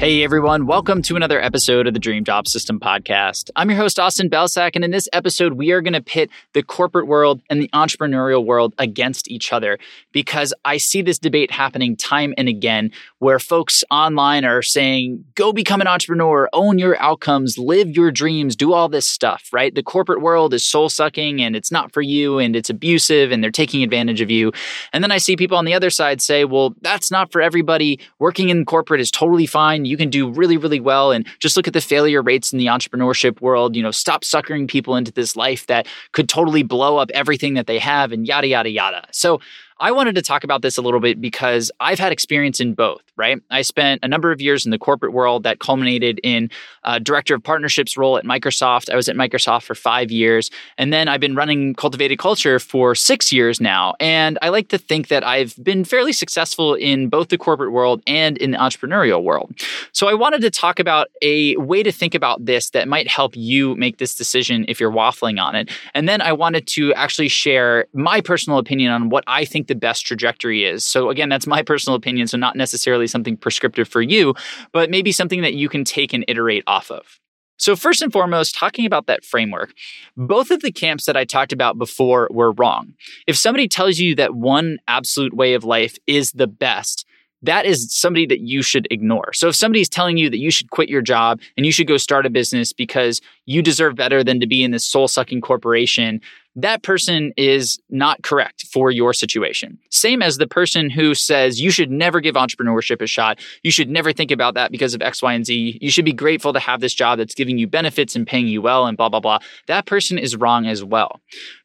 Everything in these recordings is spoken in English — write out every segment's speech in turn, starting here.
Hey everyone, welcome to another episode of the Dream Job System podcast. I'm your host, Austin Belcak, and in this episode, we are going to pit the corporate world and the entrepreneurial world against each other because I see this debate happening time and again where folks online are saying, go become an entrepreneur, own your outcomes, live your dreams, do all this stuff, right? The corporate world is soul sucking and it's not for you and it's abusive and they're taking advantage of you. And then I see people on the other side say, well, that's not for everybody. Working in corporate is totally fine you can do really, really well. And just look at the failure rates in the entrepreneurship world. You know, stop suckering people into this life that could totally blow up everything that they have and yada, yada, yada. So I wanted to talk about this a little bit because I've had experience in both, right? I spent a number of years in the corporate world that culminated in a director of partnerships role at Microsoft. I was at Microsoft for five years. And then I've been running Cultivated Culture for six years now. And I like to think that I've been fairly successful in both the corporate world and in the entrepreneurial world. So I wanted to talk about a way to think about this that might help you make this decision if you're waffling on it. And then I wanted to actually share my personal opinion on what I think the best trajectory is. So, again, that's my personal opinion. So, not necessarily something prescriptive for you, but maybe something that you can take and iterate off of. So, first and foremost, talking about that framework, both of the camps that I talked about before were wrong. If somebody tells you that one absolute way of life is the best, that is somebody that you should ignore. So if somebody's telling you that you should quit your job and you should go start a business because you deserve better than to be in this soul sucking corporation, that person is not correct for your situation. Same as the person who says you should never give entrepreneurship a shot. You should never think about that because of X, Y, and Z. You should be grateful to have this job that's giving you benefits and paying you well and blah, blah, blah. That person is wrong as well.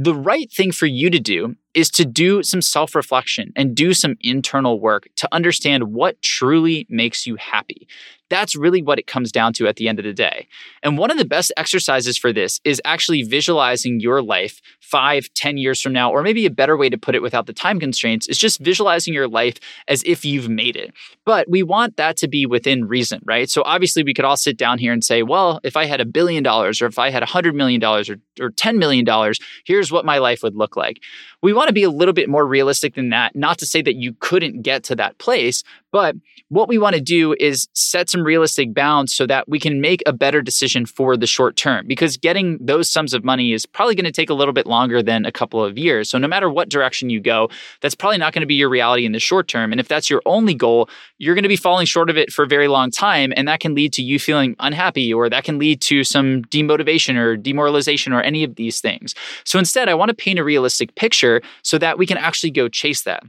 The right thing for you to do is to do some self reflection and do some internal work to understand what truly makes you happy. That's really what it comes down to at the end of the day. And one of the best exercises for this is actually visualizing your life five, ten years from now, or maybe a better way to put it without the time constraints is just visualizing your life as if you've made it. But we want that to be within reason, right? So obviously, we could all sit down here and say, well, if I had a billion dollars, or if I had a hundred million dollars, or, or $10 million, here's what my life would look like. We want to be a little bit more realistic than that. Not to say that you couldn't get to that place, but what we want to do is set some realistic bounds so that we can make a better decision for the short term because getting those sums of money is probably going to take a little bit longer than a couple of years. So no matter what direction you go, that's probably not going to be your reality in the short term. And if that's your only goal, you're going to be falling short of it for a very long time. And that can lead to you feeling unhappy or that can lead to some demotivation or demoralization or any of these things. So instead, I want to paint a realistic picture so that we can actually go chase that.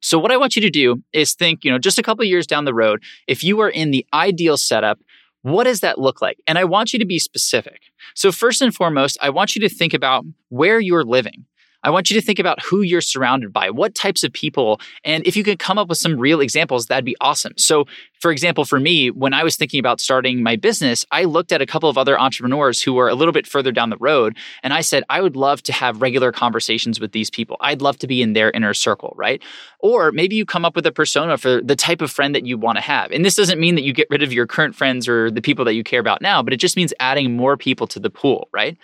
So what I want you to do is think, you know, just a couple years down the road, if you are in the ideal setup, what does that look like? And I want you to be specific. So first and foremost, I want you to think about where you're living. I want you to think about who you're surrounded by, what types of people, and if you could come up with some real examples, that'd be awesome. So, for example, for me, when I was thinking about starting my business, I looked at a couple of other entrepreneurs who were a little bit further down the road, and I said, I would love to have regular conversations with these people. I'd love to be in their inner circle, right? Or maybe you come up with a persona for the type of friend that you want to have. And this doesn't mean that you get rid of your current friends or the people that you care about now, but it just means adding more people to the pool, right?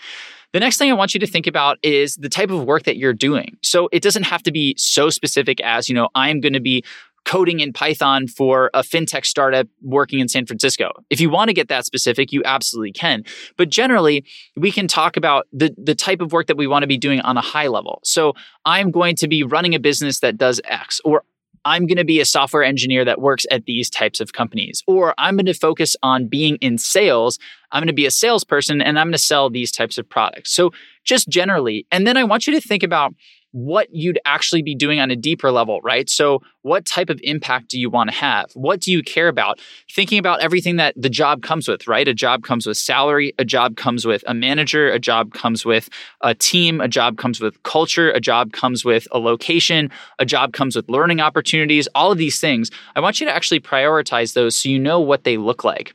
The next thing I want you to think about is the type of work that you're doing. So it doesn't have to be so specific as, you know, I'm going to be coding in Python for a fintech startup working in San Francisco. If you want to get that specific, you absolutely can. But generally, we can talk about the, the type of work that we want to be doing on a high level. So I'm going to be running a business that does X, or I'm going to be a software engineer that works at these types of companies, or I'm going to focus on being in sales. I'm going to be a salesperson and I'm going to sell these types of products. So, just generally, and then I want you to think about what you'd actually be doing on a deeper level, right? So, what type of impact do you want to have? What do you care about? Thinking about everything that the job comes with, right? A job comes with salary, a job comes with a manager, a job comes with a team, a job comes with culture, a job comes with a location, a job comes with learning opportunities, all of these things. I want you to actually prioritize those so you know what they look like.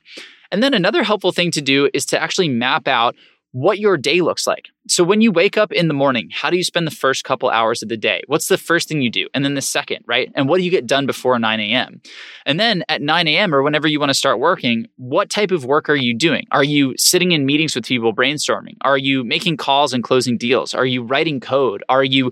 And then another helpful thing to do is to actually map out what your day looks like. So when you wake up in the morning, how do you spend the first couple hours of the day? What's the first thing you do? And then the second, right? And what do you get done before 9 a.m.? And then at 9 a.m. or whenever you want to start working, what type of work are you doing? Are you sitting in meetings with people brainstorming? Are you making calls and closing deals? Are you writing code? Are you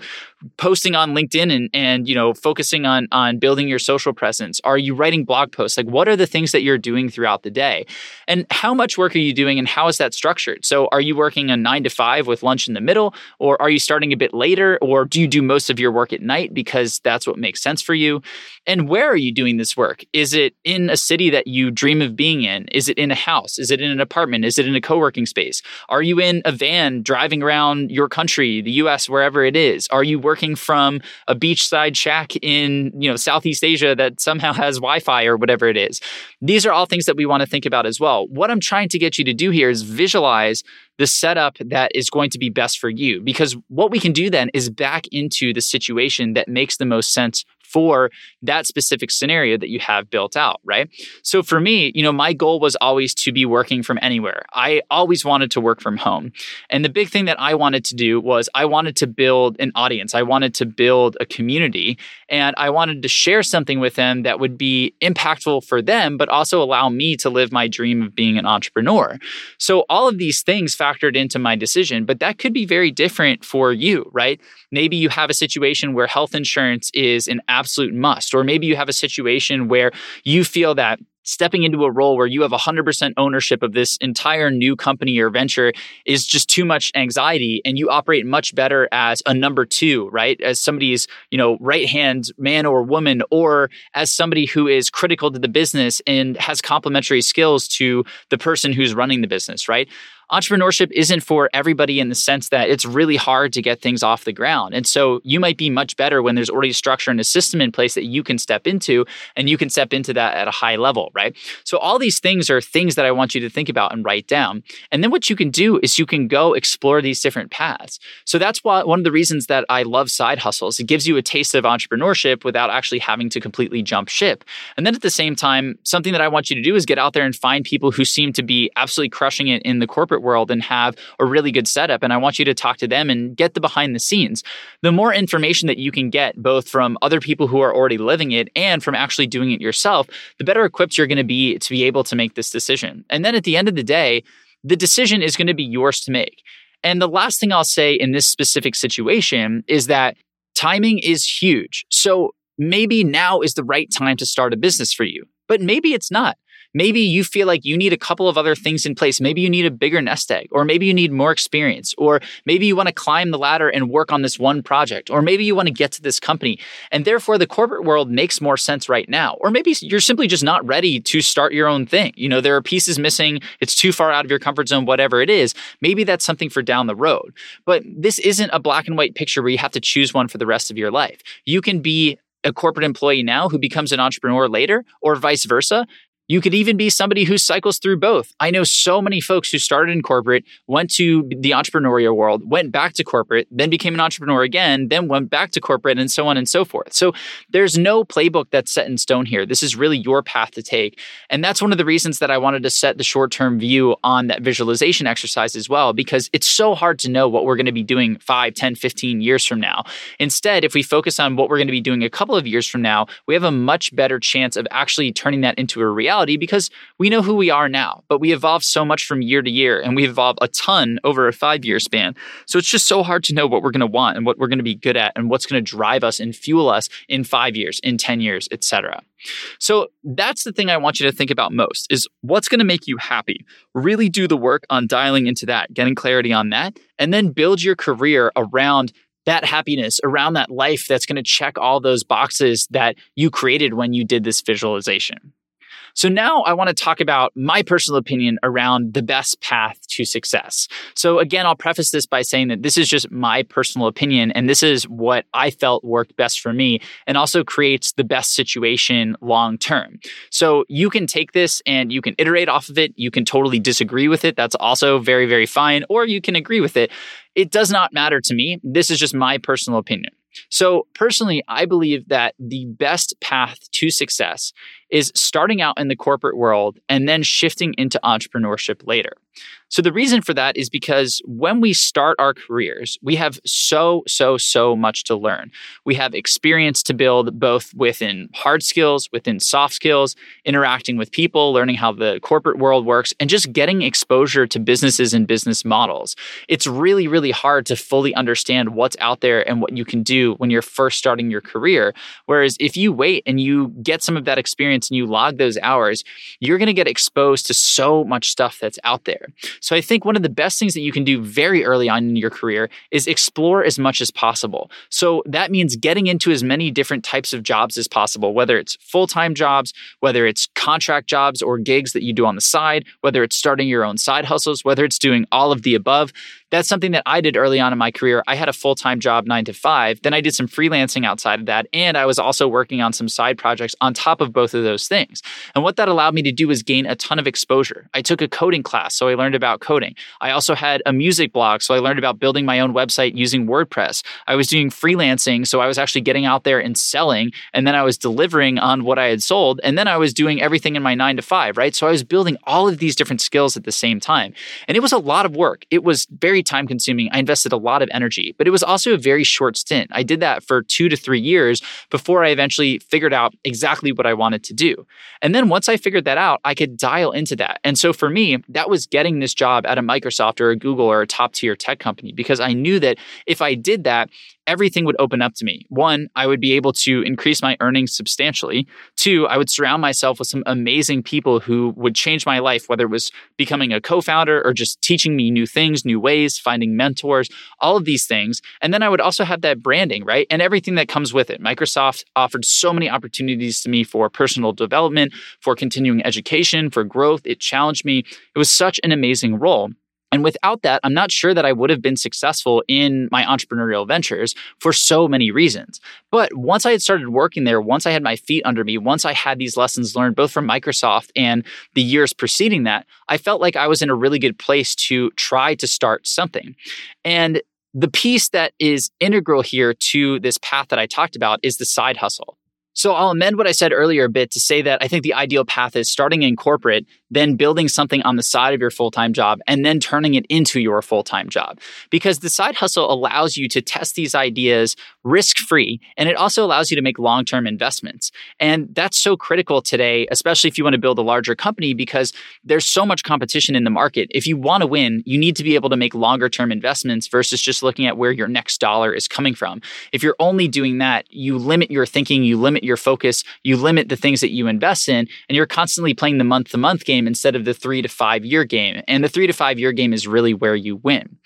posting on LinkedIn and and you know focusing on on building your social presence? Are you writing blog posts? Like what are the things that you're doing throughout the day? And how much work are you doing and how is that structured? So are you working a 9 to 5 with lunch in the middle or are you starting a bit later or do you do most of your work at night because that's what makes sense for you? And where are you doing this work? Is it in a city that you dream of being in? Is it in a house? Is it in an apartment? Is it in a co-working space? Are you in a van driving around your country, the US, wherever it is? Are you working from a beachside shack in, you know, Southeast Asia that somehow has Wi-Fi or whatever it is. These are all things that we want to think about as well. What I'm trying to get you to do here is visualize the setup that is going to be best for you because what we can do then is back into the situation that makes the most sense for that specific scenario that you have built out, right? So for me, you know, my goal was always to be working from anywhere. I always wanted to work from home. And the big thing that I wanted to do was I wanted to build an audience. I wanted to build a community and I wanted to share something with them that would be impactful for them, but also allow me to live my dream of being an entrepreneur. So all of these things factored into my decision, but that could be very different for you, right? Maybe you have a situation where health insurance is an absolute must. Or maybe you have a situation where you feel that stepping into a role where you have 100% ownership of this entire new company or venture is just too much anxiety and you operate much better as a number 2 right as somebody's you know right hand man or woman or as somebody who is critical to the business and has complementary skills to the person who's running the business right entrepreneurship isn't for everybody in the sense that it's really hard to get things off the ground. And so you might be much better when there's already a structure and a system in place that you can step into and you can step into that at a high level, right? So all these things are things that I want you to think about and write down. And then what you can do is you can go explore these different paths. So that's why one of the reasons that I love side hustles. It gives you a taste of entrepreneurship without actually having to completely jump ship. And then at the same time, something that I want you to do is get out there and find people who seem to be absolutely crushing it in the corporate corporate world and have a really good setup. And I want you to talk to them and get the behind the scenes. The more information that you can get, both from other people who are already living it and from actually doing it yourself, the better equipped you're going to be to be able to make this decision. And then at the end of the day, the decision is going to be yours to make. And the last thing I'll say in this specific situation is that timing is huge. So maybe now is the right time to start a business for you, but maybe it's not. Maybe you feel like you need a couple of other things in place. Maybe you need a bigger nest egg, or maybe you need more experience, or maybe you want to climb the ladder and work on this one project, or maybe you want to get to this company. And therefore, the corporate world makes more sense right now. Or maybe you're simply just not ready to start your own thing. You know, there are pieces missing, it's too far out of your comfort zone, whatever it is. Maybe that's something for down the road. But this isn't a black and white picture where you have to choose one for the rest of your life. You can be a corporate employee now who becomes an entrepreneur later, or vice versa. You could even be somebody who cycles through both. I know so many folks who started in corporate, went to the entrepreneurial world, went back to corporate, then became an entrepreneur again, then went back to corporate, and so on and so forth. So there's no playbook that's set in stone here. This is really your path to take. And that's one of the reasons that I wanted to set the short term view on that visualization exercise as well, because it's so hard to know what we're going to be doing 5, 10, 15 years from now. Instead, if we focus on what we're going to be doing a couple of years from now, we have a much better chance of actually turning that into a reality reality because we know who we are now, but we evolve so much from year to year and we evolve a ton over a five year span. So it's just so hard to know what we're going to want and what we're going to be good at and what's going to drive us and fuel us in five years, in 10 years, etc. So that's the thing I want you to think about most is what's going to make you happy. Really do the work on dialing into that, getting clarity on that, and then build your career around that happiness, around that life that's going to check all those boxes that you created when you did this visualization. So now I want to talk about my personal opinion around the best path to success. So again, I'll preface this by saying that this is just my personal opinion and this is what I felt worked best for me and also creates the best situation long term. So you can take this and you can iterate off of it. You can totally disagree with it. That's also very, very fine. Or you can agree with it. It does not matter to me. This is just my personal opinion. So, personally, I believe that the best path to success is starting out in the corporate world and then shifting into entrepreneurship later. So, the reason for that is because when we start our careers, we have so, so, so much to learn. We have experience to build both within hard skills, within soft skills, interacting with people, learning how the corporate world works, and just getting exposure to businesses and business models. It's really, really hard to fully understand what's out there and what you can do when you're first starting your career. Whereas if you wait and you get some of that experience and you log those hours, you're going to get exposed to so much stuff that's out there. So I think one of the best things that you can do very early on in your career is explore as much as possible. So that means getting into as many different types of jobs as possible, whether it's full time jobs, whether it's contract jobs or gigs that you do on the side, whether it's starting your own side hustles, whether it's doing all of the above that's something that I did early on in my career. I had a full time job, nine to five. Then I did some freelancing outside of that. And I was also working on some side projects on top of both of those things. And what that allowed me to do was gain a ton of exposure. I took a coding class, so I learned about coding. I also had a music blog, so I learned about building my own website using WordPress. I was doing freelancing, so I was actually getting out there and selling. And then I was delivering on what I had sold. And then I was doing everything in my nine to five, right? So I was building all of these different skills at the same time. And it was a lot of work. It was very time consuming. I invested a lot of energy, but it was also a very short stint. I did that for two to three years before I eventually figured out exactly what I wanted to do. And then once I figured that out, I could dial into that. And so for me, that was getting this job at a Microsoft or a Google or a top tier tech company because I knew that if I did that, everything would open up to me. One, I would be able to increase my earnings substantially. Two, I would surround myself with some amazing people who would change my life, whether it was becoming a co founder or just teaching me new things, new ways, finding mentors, all of these things. And then I would also have that branding, right? And everything that comes with it. Microsoft offered so many opportunities to me for personal development, for continuing education, for growth. It challenged me. It was such an amazing role. And without that, I'm not sure that I would have been successful in my entrepreneurial ventures for so many reasons. But once I had started working there, once I had my feet under me, once I had these lessons learned both from Microsoft and the years preceding that, I felt like I was in a really good place to try to start something. And the piece that is integral here to this path that I talked about is the side hustle. So I'll amend what I said earlier a bit to say that I think the ideal path is starting in corporate, then building something on the side of your full time job, and then turning it into your full time job. Because the side hustle allows you to test these ideas risk free, and it also allows you to make long term investments. And that's so critical today, especially if you want to build a larger company, because there's so much competition in the market. If you want to win, you need to be able to make longer term investments versus just looking at where your next dollar is coming from. If you're only doing that, you limit your thinking, you limit your focus, you limit the things that you invest in, and you're constantly playing the month to month game instead of the three to five year game. And the three to five year game is really where you win.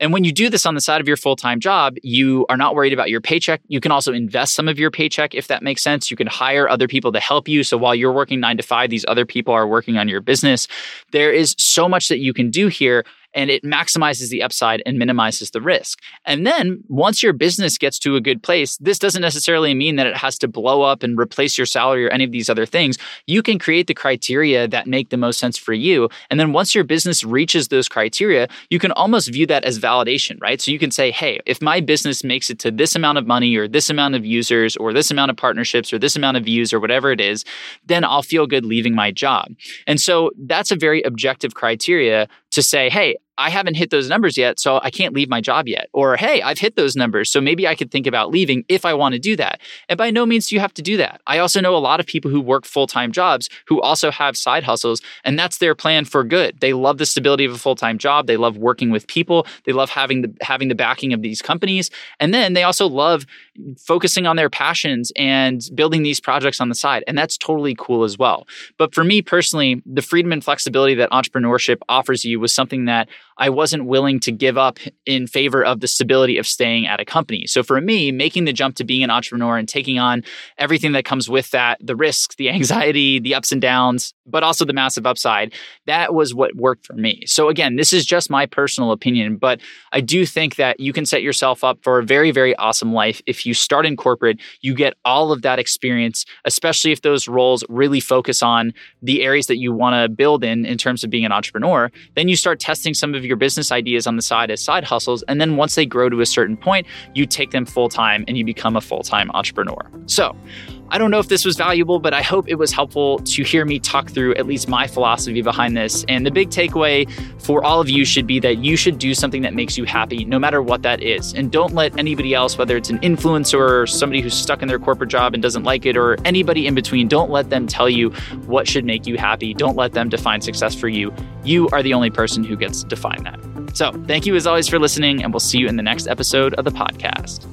And when you do this on the side of your full time job, you are not worried about your paycheck. You can also invest some of your paycheck if that makes sense. You can hire other people to help you. So while you're working nine to five, these other people are working on your business. There is so much that you can do here and it maximizes the upside and minimizes the risk. And then once your business gets to a good place, this doesn't necessarily mean that it has to blow up and replace your salary or any of these other things. You can create the criteria that make the most sense for you. And then once your business reaches those criteria, you can almost view that as validation, right? So you can say, hey, if my business makes it to this amount of money or this amount of users or this amount of partnerships or this amount of views or whatever it is, then I'll feel good leaving my job. And so that's a very objective criteria to say, hey, I haven't hit those numbers yet, so I can't leave my job yet. Or, hey, I've hit those numbers, so maybe I could think about leaving if I want to do that. And by no means do you have to do that. I also know a lot of people who work full time jobs who also have side hustles, and that's their plan for good. They love the stability of a full time job. They love working with people. They love having the having the backing of these companies, and then they also love focusing on their passions and building these projects on the side. And that's totally cool as well. But for me personally, the freedom and flexibility that entrepreneurship offers you was something that I wasn't willing to give up in favor of the stability of staying at a company. So for me, making the jump to being an entrepreneur and taking on everything that comes with that, the risks, the anxiety, the ups and downs, but also the massive upside, that was what worked for me. So again, this is just my personal opinion, but I do think that you can set yourself up for a very, very awesome life. If you start in corporate, you get all of that experience, especially if those roles really focus on the areas that you want to build in in terms of being an entrepreneur. Then you start testing some of your business ideas on the side as side hustles. And then once they grow to a certain point, you take them full time and you become a full time entrepreneur. So, I don't know if this was valuable, but I hope it was helpful to hear me talk through at least my philosophy behind this. And the big takeaway for all of you should be that you should do something that makes you happy, no matter what that is. And don't let anybody else, whether it's an influencer or somebody who's stuck in their corporate job and doesn't like it, or anybody in between, don't let them tell you what should make you happy. Don't let them define success for you. You are the only person who gets to define that. So, thank you as always for listening, and we'll see you in the next episode of the podcast.